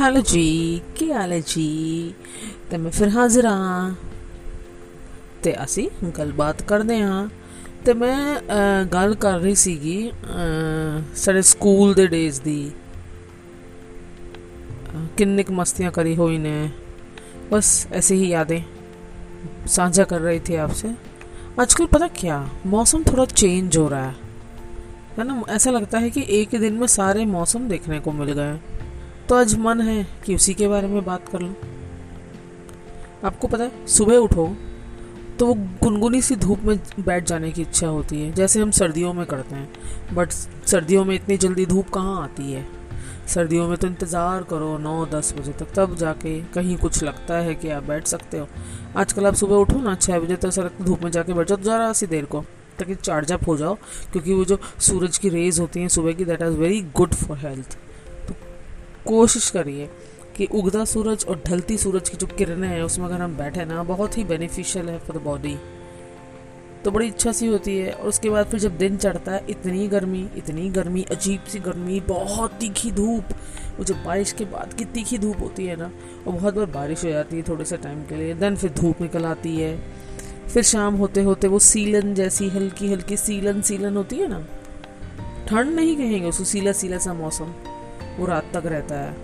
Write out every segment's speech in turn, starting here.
Hello ਜੀ ਕੀ ਹਾਲ ਹੈ ਜੀ ਤੇ ਮੈਂ ਫਿਰ ਹਾਜ਼ਰ ਹਾਂ ਤੇ ਅਸੀਂ ਗੱਲਬਾਤ ਕਰਦੇ ਹਾਂ ਤੇ ਮੈਂ ਅਹ, ਗੱਲ ਕਰ ਰਹੀ ਸੀਗੀ ਅਹ, ਸਾਡੇ ਸਕੂਲ ਦੇ ਡੇਜ਼ ਦੀ ਅਹ, ਕਿੰਨੀ ਕੁ ਮਸਤੀਆਂ ਕਰੀ ਹੋਈ ਨੇ बस ऐसे ही यादें साझा कर रहे थे आपसे आजकल पता क्या मौसम थोड़ा चेंज हो रहा है है ना ऐसा लगता है कि एक ही दिन में सारे मौसम देखने को मिल गए तो आज मन है कि उसी के बारे में बात कर लूँ। आपको पता है, सुबह उठो तो वो गुनगुनी सी धूप में बैठ जाने की इच्छा होती है, जैसे हम सर्दियों में करते हैं। बट सर्दियों में इतनी जल्दी धूप कहाँ आती है? सर्दियों में तो इंतज़ार करो नौ दस बजे तक, तब जाके कहीं कुछ लगता है कि आप बैठ सकते हो। आजकल आप सुबह उठो ना छः बजे तक सड़क धूप में जाके बैठ जाओ तो ज़रा सी देर को, ताकि चार्ज अप हो जाओ, क्योंकि वो जो सूरज की रेज होती हैं सुबह की that is very good for health तो कोशिश करिए कि उगता सूरज और ढलती सूरज की जो किरणें हैं, उसमें अगर हम बैठे ना, बहुत ही बेनिफिशियल है फॉर द बॉडी तो बड़ी इच्छा सी होती है, और उसके बाद फिर जब दिन चढ़ता है, इतनी गर्मी इतनी गर्मी अजीब सी गर्मी, बहुत तीखी धूप। वो जब बारिश के बाद की तीखी धूप होती है ना, और बहुत बार बारिश हो जाती है थोड़े से टाइम के लिए देन फिर धूप निकल आती है। फिर शाम होते होते वो सीलन जैसी हल्की हल्की सीलन सीलन होती है ना, ठंड नहीं कहेंगे, उसको सीला सीला सा मौसम। वो रात तक रहता है।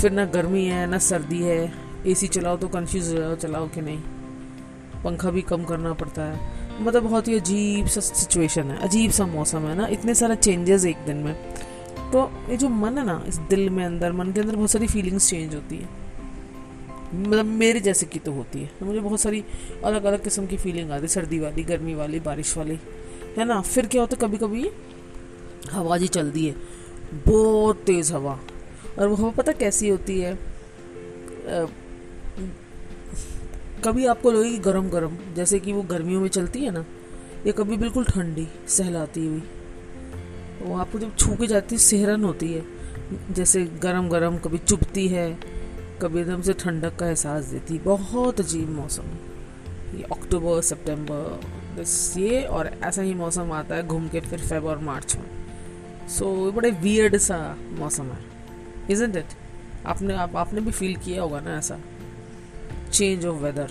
फिर ना गर्मी है, ना सर्दी है। एसी चलाओ तो कन्फ्यूज़ हो जाओ, चलाओ कि नहीं? पंखा भी कम करना पड़ता है। मतलब बहुत ही अजीब सा सिचुएशन है, अजीब सा मौसम है ना, इतने सारे चेंजेस एक दिन में। तो ये जो मन है ना, इस दिल में अंदर, मन के अंदर बहुत सारी फीलिंग्स चेंज होती है। मतलब मेरे जैसे की तो होती है। तो मुझे बहुत सारी अलग अलग किस्म की फीलिंग आती है, सर्दी वाली, गर्मी वाली, बारिश वाली। है ना? फिर क्या होता है कभी कभी हवा जी चलती है। बहुत तेज़ हवा। और वो हवा पता कैसी होती है? अ, कभी आपको लगेगी गरम गरम जैसे कि वो गर्मियों में चलती है ना या कभी बिल्कुल ठंडी सहलाती हुई। वो आपको जब छू के जाती है सेहरन होती है। जैसे गरम गरम कभी चुभती है कभी एकदम से ठंडक का एहसास देती बहुत अजीब मौसम। ये अक्टूबर सितंबर बस ये और ऐसा ही मौसम आता है घूम के फिर फेब और मार्च में। सो so, बड़े वियर्ड सा मौसम है इजंट इट आपने आप, आपने भी फील किया होगा ना ऐसा? चेंज ऑफ़ वेदर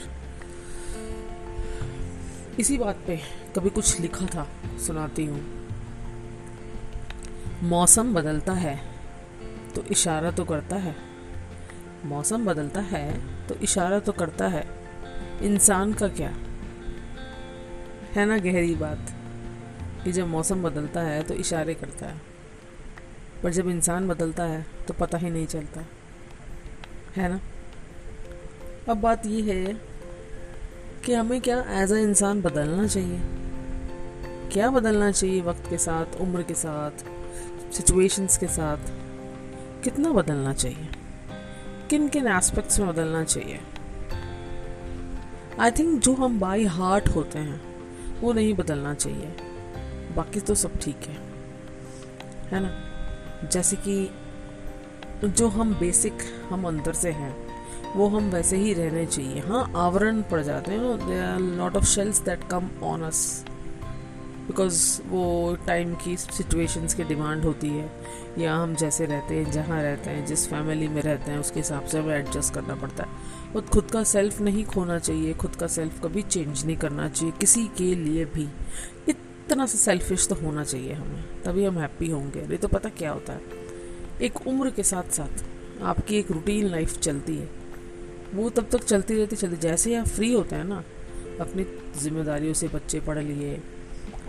इसी बात पे कभी कुछ लिखा था सुनाती हूँ। मौसम बदलता है तो इशारा तो करता है। मौसम बदलता है तो इशारा तो करता है। इंसान का क्या? है ना गहरी बात। कि जब मौसम बदलता है तो इशारे करता है। पर जब इंसान बदलता है तो पता ही नहीं चलता। है ना? अब बात ये है कि हमें क्या एज अ इंसान बदलना चाहिए? क्या बदलना चाहिए वक्त के साथ, उम्र के साथ सिचुएशंस के साथ? कितना बदलना चाहिए? किन किन एस्पेक्ट्स में बदलना चाहिए? आई थिंक जो हम बाई हार्ट होते हैं, वो नहीं बदलना चाहिए। बाकी तो सब ठीक है। है ना? जैसे कि जो हम बेसिक हम अंदर से हैं, वो हम वैसे ही रहने चाहिए। हाँ आवरण पड़ जाते हैं lot of shells that come on us because वो टाइम की सिचुएशंस की डिमांड होती है। या हम जैसे रहते हैं, जहाँ रहते हैं, जिस फैमिली में रहते हैं, उसके हिसाब से हमें एडजस्ट करना पड़ता है। और खुद का सेल्फ नहीं खोना चाहिए, खुद का सेल्फ कभी चेंज नहीं करना चाहिए किसी के लिए भी। इतना सा सेल्फिश तो होना चाहिए हमें, तभी हम हैप्पी होंगे। नहीं तो पता क्या होता है, एक उम्र के साथ साथ आपकी एक रूटीन लाइफ चलती है। वो तब तक चलती रहती, चलती जैसे ही आप फ्री होते हैं ना, अपनी जिम्मेदारियों से बच्चे पढ़ लिए,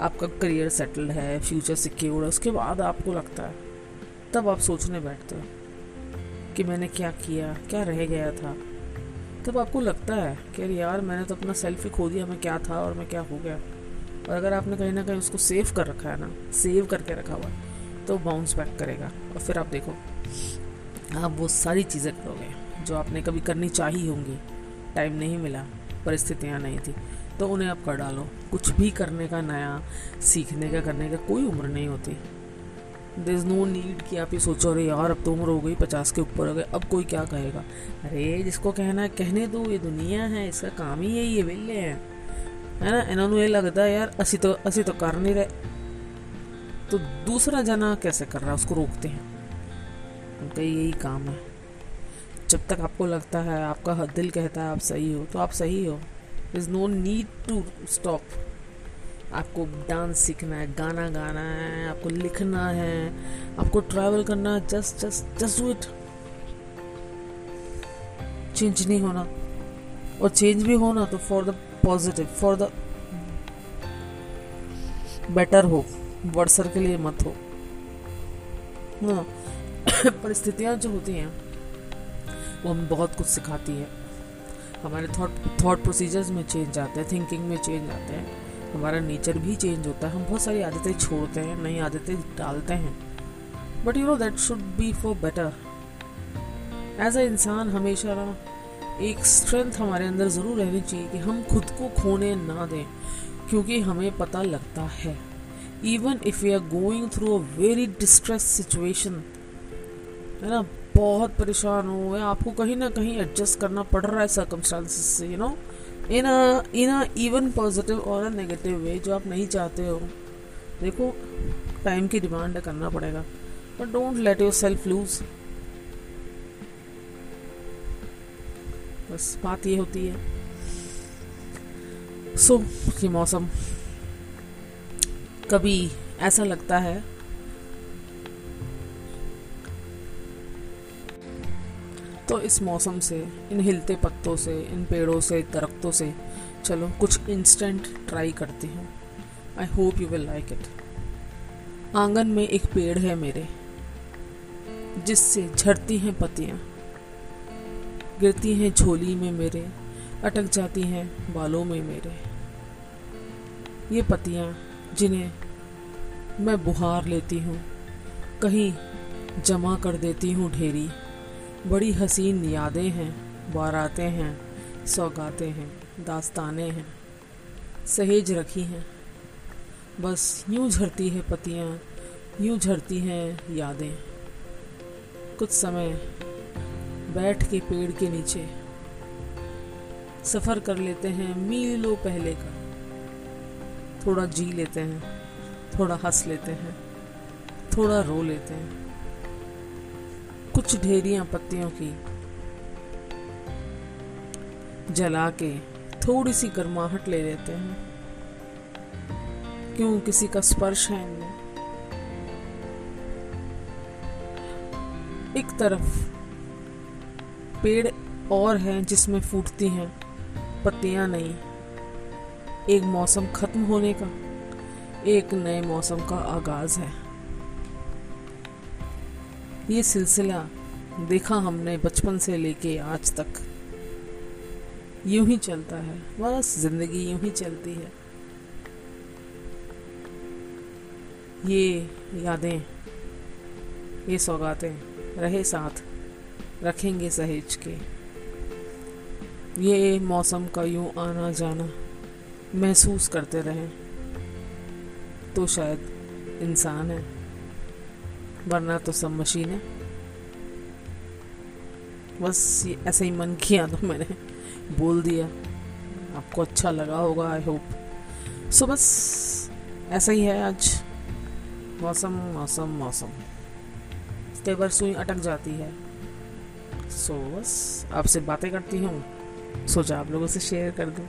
आपका करियर सेटल है फ्यूचर सिक्योर है, उसके बाद आपको लगता है, तब आप सोचने बैठते हो कि मैंने क्या किया, क्या रह गया था। तब आपको लगता है कि यार, मैंने तो अपना सेल्फी खो दिया, मैं क्या था और मैं क्या हो गया। और अगर आपने कहीं ना कहीं उसको सेव कर रखा है ना सेव करके रखा हुआ है तो बाउंस बैक करेगा। और फिर आप देखो, आप वो सारी चीज़ें करोगे जो आपने कभी करनी चाहिए होंगी। टाइम नहीं मिला, परिस्थितियाँ नहीं थी तो उन्हें आप कर डालो। कुछ भी करने का नया, सीखने का, करने का कोई उम्र नहीं होती। देर इज़ नो नीड कि आप ये सोचो, अरे यार, अब तो उम्र हो गई, पचास के ऊपर हो गए, अब कोई क्या कहेगा? अरे, जिसको कहना है, कहने दो, ये दुनिया है, इसका काम ही यही है वेले हैं। है ना? इन्होंने ये लगता है यार, असी तो असी तो कर नहीं रहे। तो दूसरा जना कैसे कर रहा है? उसको रोकते हैं। उनका यही काम है। जब तक आपको लगता है, आपका दिल कहता है, आप सही हो तो आप सही हो। Is no need to stop आपको डांस सीखना है, गाना गाना है, आपको लिखना है, आपको ट्रैवल करना है just just just do it change नहीं होना। और चेंज भी होना तो for the positive for the better हो वर्सर के लिए मत हो। हाँ परिस्थितियाँ जो होती हैं, वो हमें बहुत कुछ सिखाती है। हमारे थॉट थॉट प्रोसीजर्स में चेंज आते हैं थिंकिंग में चेंज आते हैं। हमारा नेचर भी चेंज होता है। हम बहुत सारी आदतें छोड़ते हैं, नई आदतें डालते हैं। But you know that should be for better as a इंसान, हमेशा ना एक स्ट्रेंथ हमारे अंदर ज़रूर रहनी चाहिए कि हम खुद को खोने ना दें, क्योंकि हमें पता लगता है। Even if you are going through a very distress situation है ना, बहुत परेशान हो, या आपको कहीं ना कहीं एडजस्ट करना पड़ रहा है सर्कमस्टांसिस से you know in in even positive और अ नेगेटिव वे जो आप नहीं चाहते हो। देखो टाइम की डिमांड करना पड़ेगा but don't let yourself lose बस बात ये होती है। सो ये मौसम। कभी ऐसा लगता है। तो इस मौसम से, इन हिलते पत्तों से, इन पेड़ों से, दरख्तों से, चलो कुछ इंस्टेंट ट्राई करती हूँ। I hope you will like it आँगन में एक पेड़ है मेरे, जिससे झड़ती हैं पत्तियाँ। गिरती हैं झोली में मेरे, अटक जाती हैं बालों में मेरे। ये पतियाँ जिन्हें मैं बुहार लेती हूँ, कहीं जमा कर देती हूँ ढेरी। बड़ी हसीन यादें हैं, बारातें हैं, सौगातें हैं, दास्तानें हैं, सहेज रखी हैं। बस यूँ झरती है पतियाँ, यूँ झरती हैं यादें। कुछ समय बैठ के पेड़ के नीचे। सफ़र कर लेते हैं मीलों पहले का। थोड़ा जी लेते हैं, थोड़ा हंस लेते हैं, थोड़ा रो लेते हैं। कुछ ढेरियाँ पत्तियों की जला के थोड़ी सी गर्माहट ले लेते हैं। क्यों किसी का स्पर्श है इनमें एक तरफ़ पेड़ और हैं जिसमें फूटती हैं, पत्तियाँ नहीं। एक मौसम खत्म होने का, एक नए मौसम का आगाज़ है। ये सिलसिला देखा हमने बचपन से लेके आज तक। यूँ ही चलता है, बस ज़िंदगी यूँ ही चलती है। ये यादें, ये सौगातें, रहे साथ। रखेंगे सहेज के। ये मौसम का यूँ आना जाना महसूस करते रहें तो शायद इंसान है, वरना तो सब मशीन है। बस ऐसे ही मन किया तो मैंने बोल दिया। आपको अच्छा लगा होगा आई होप सो बस ऐसा ही है आज। मौसम मौसम मौसम। कई बार सुई अटक जाती है। सो बस आपसे बातें करती हूँ। सोचा आप लोगों से शेयर कर दूँ।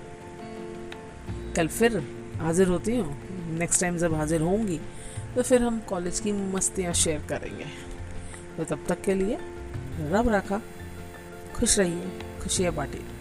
कल फिर हाजिर होती हूँ। नेक्स्ट टाइम जब हाजिर होंगी तो फिर हम कॉलेज की मस्तियाँ शेयर करेंगे। तो तब तक के लिए रब रखा। खुश रहिए। खुशियाँ बांटिए।